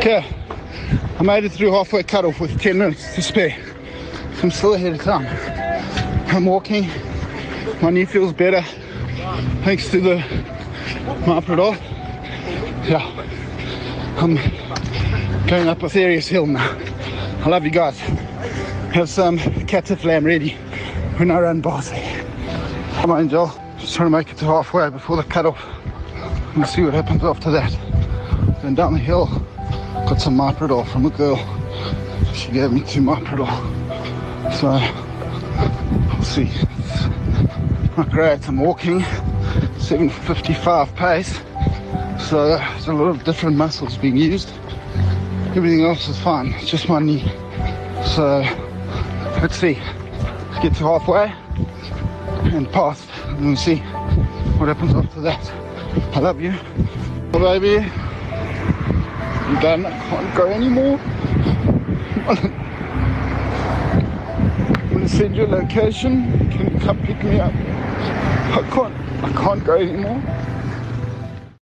Okay, I made it through halfway cut off with 10 minutes to spare. So I'm still ahead of time. I'm walking. My knee feels better thanks to the Myprodol. Yeah, I'm going up a serious hill now. I love you guys. Have some cataflam ready when I run Barsley. Come on, Joel. Just trying to make it to halfway before the cut off. And see what happens after that. Then down the hill, got some Myprodol from a girl. She gave me two Myprodol. So, we'll see. Not great. I'm walking 755 pace. So there's a lot of different muscles being used. Everything else is fine. It's just my knee. So let's see. Let's get to halfway and past and we'll see what happens after that. I love you. Oh, baby. I'm done. I can't go anymore. I'm gonna send you a location. Can you come pick me up? I can't I can't go anymore.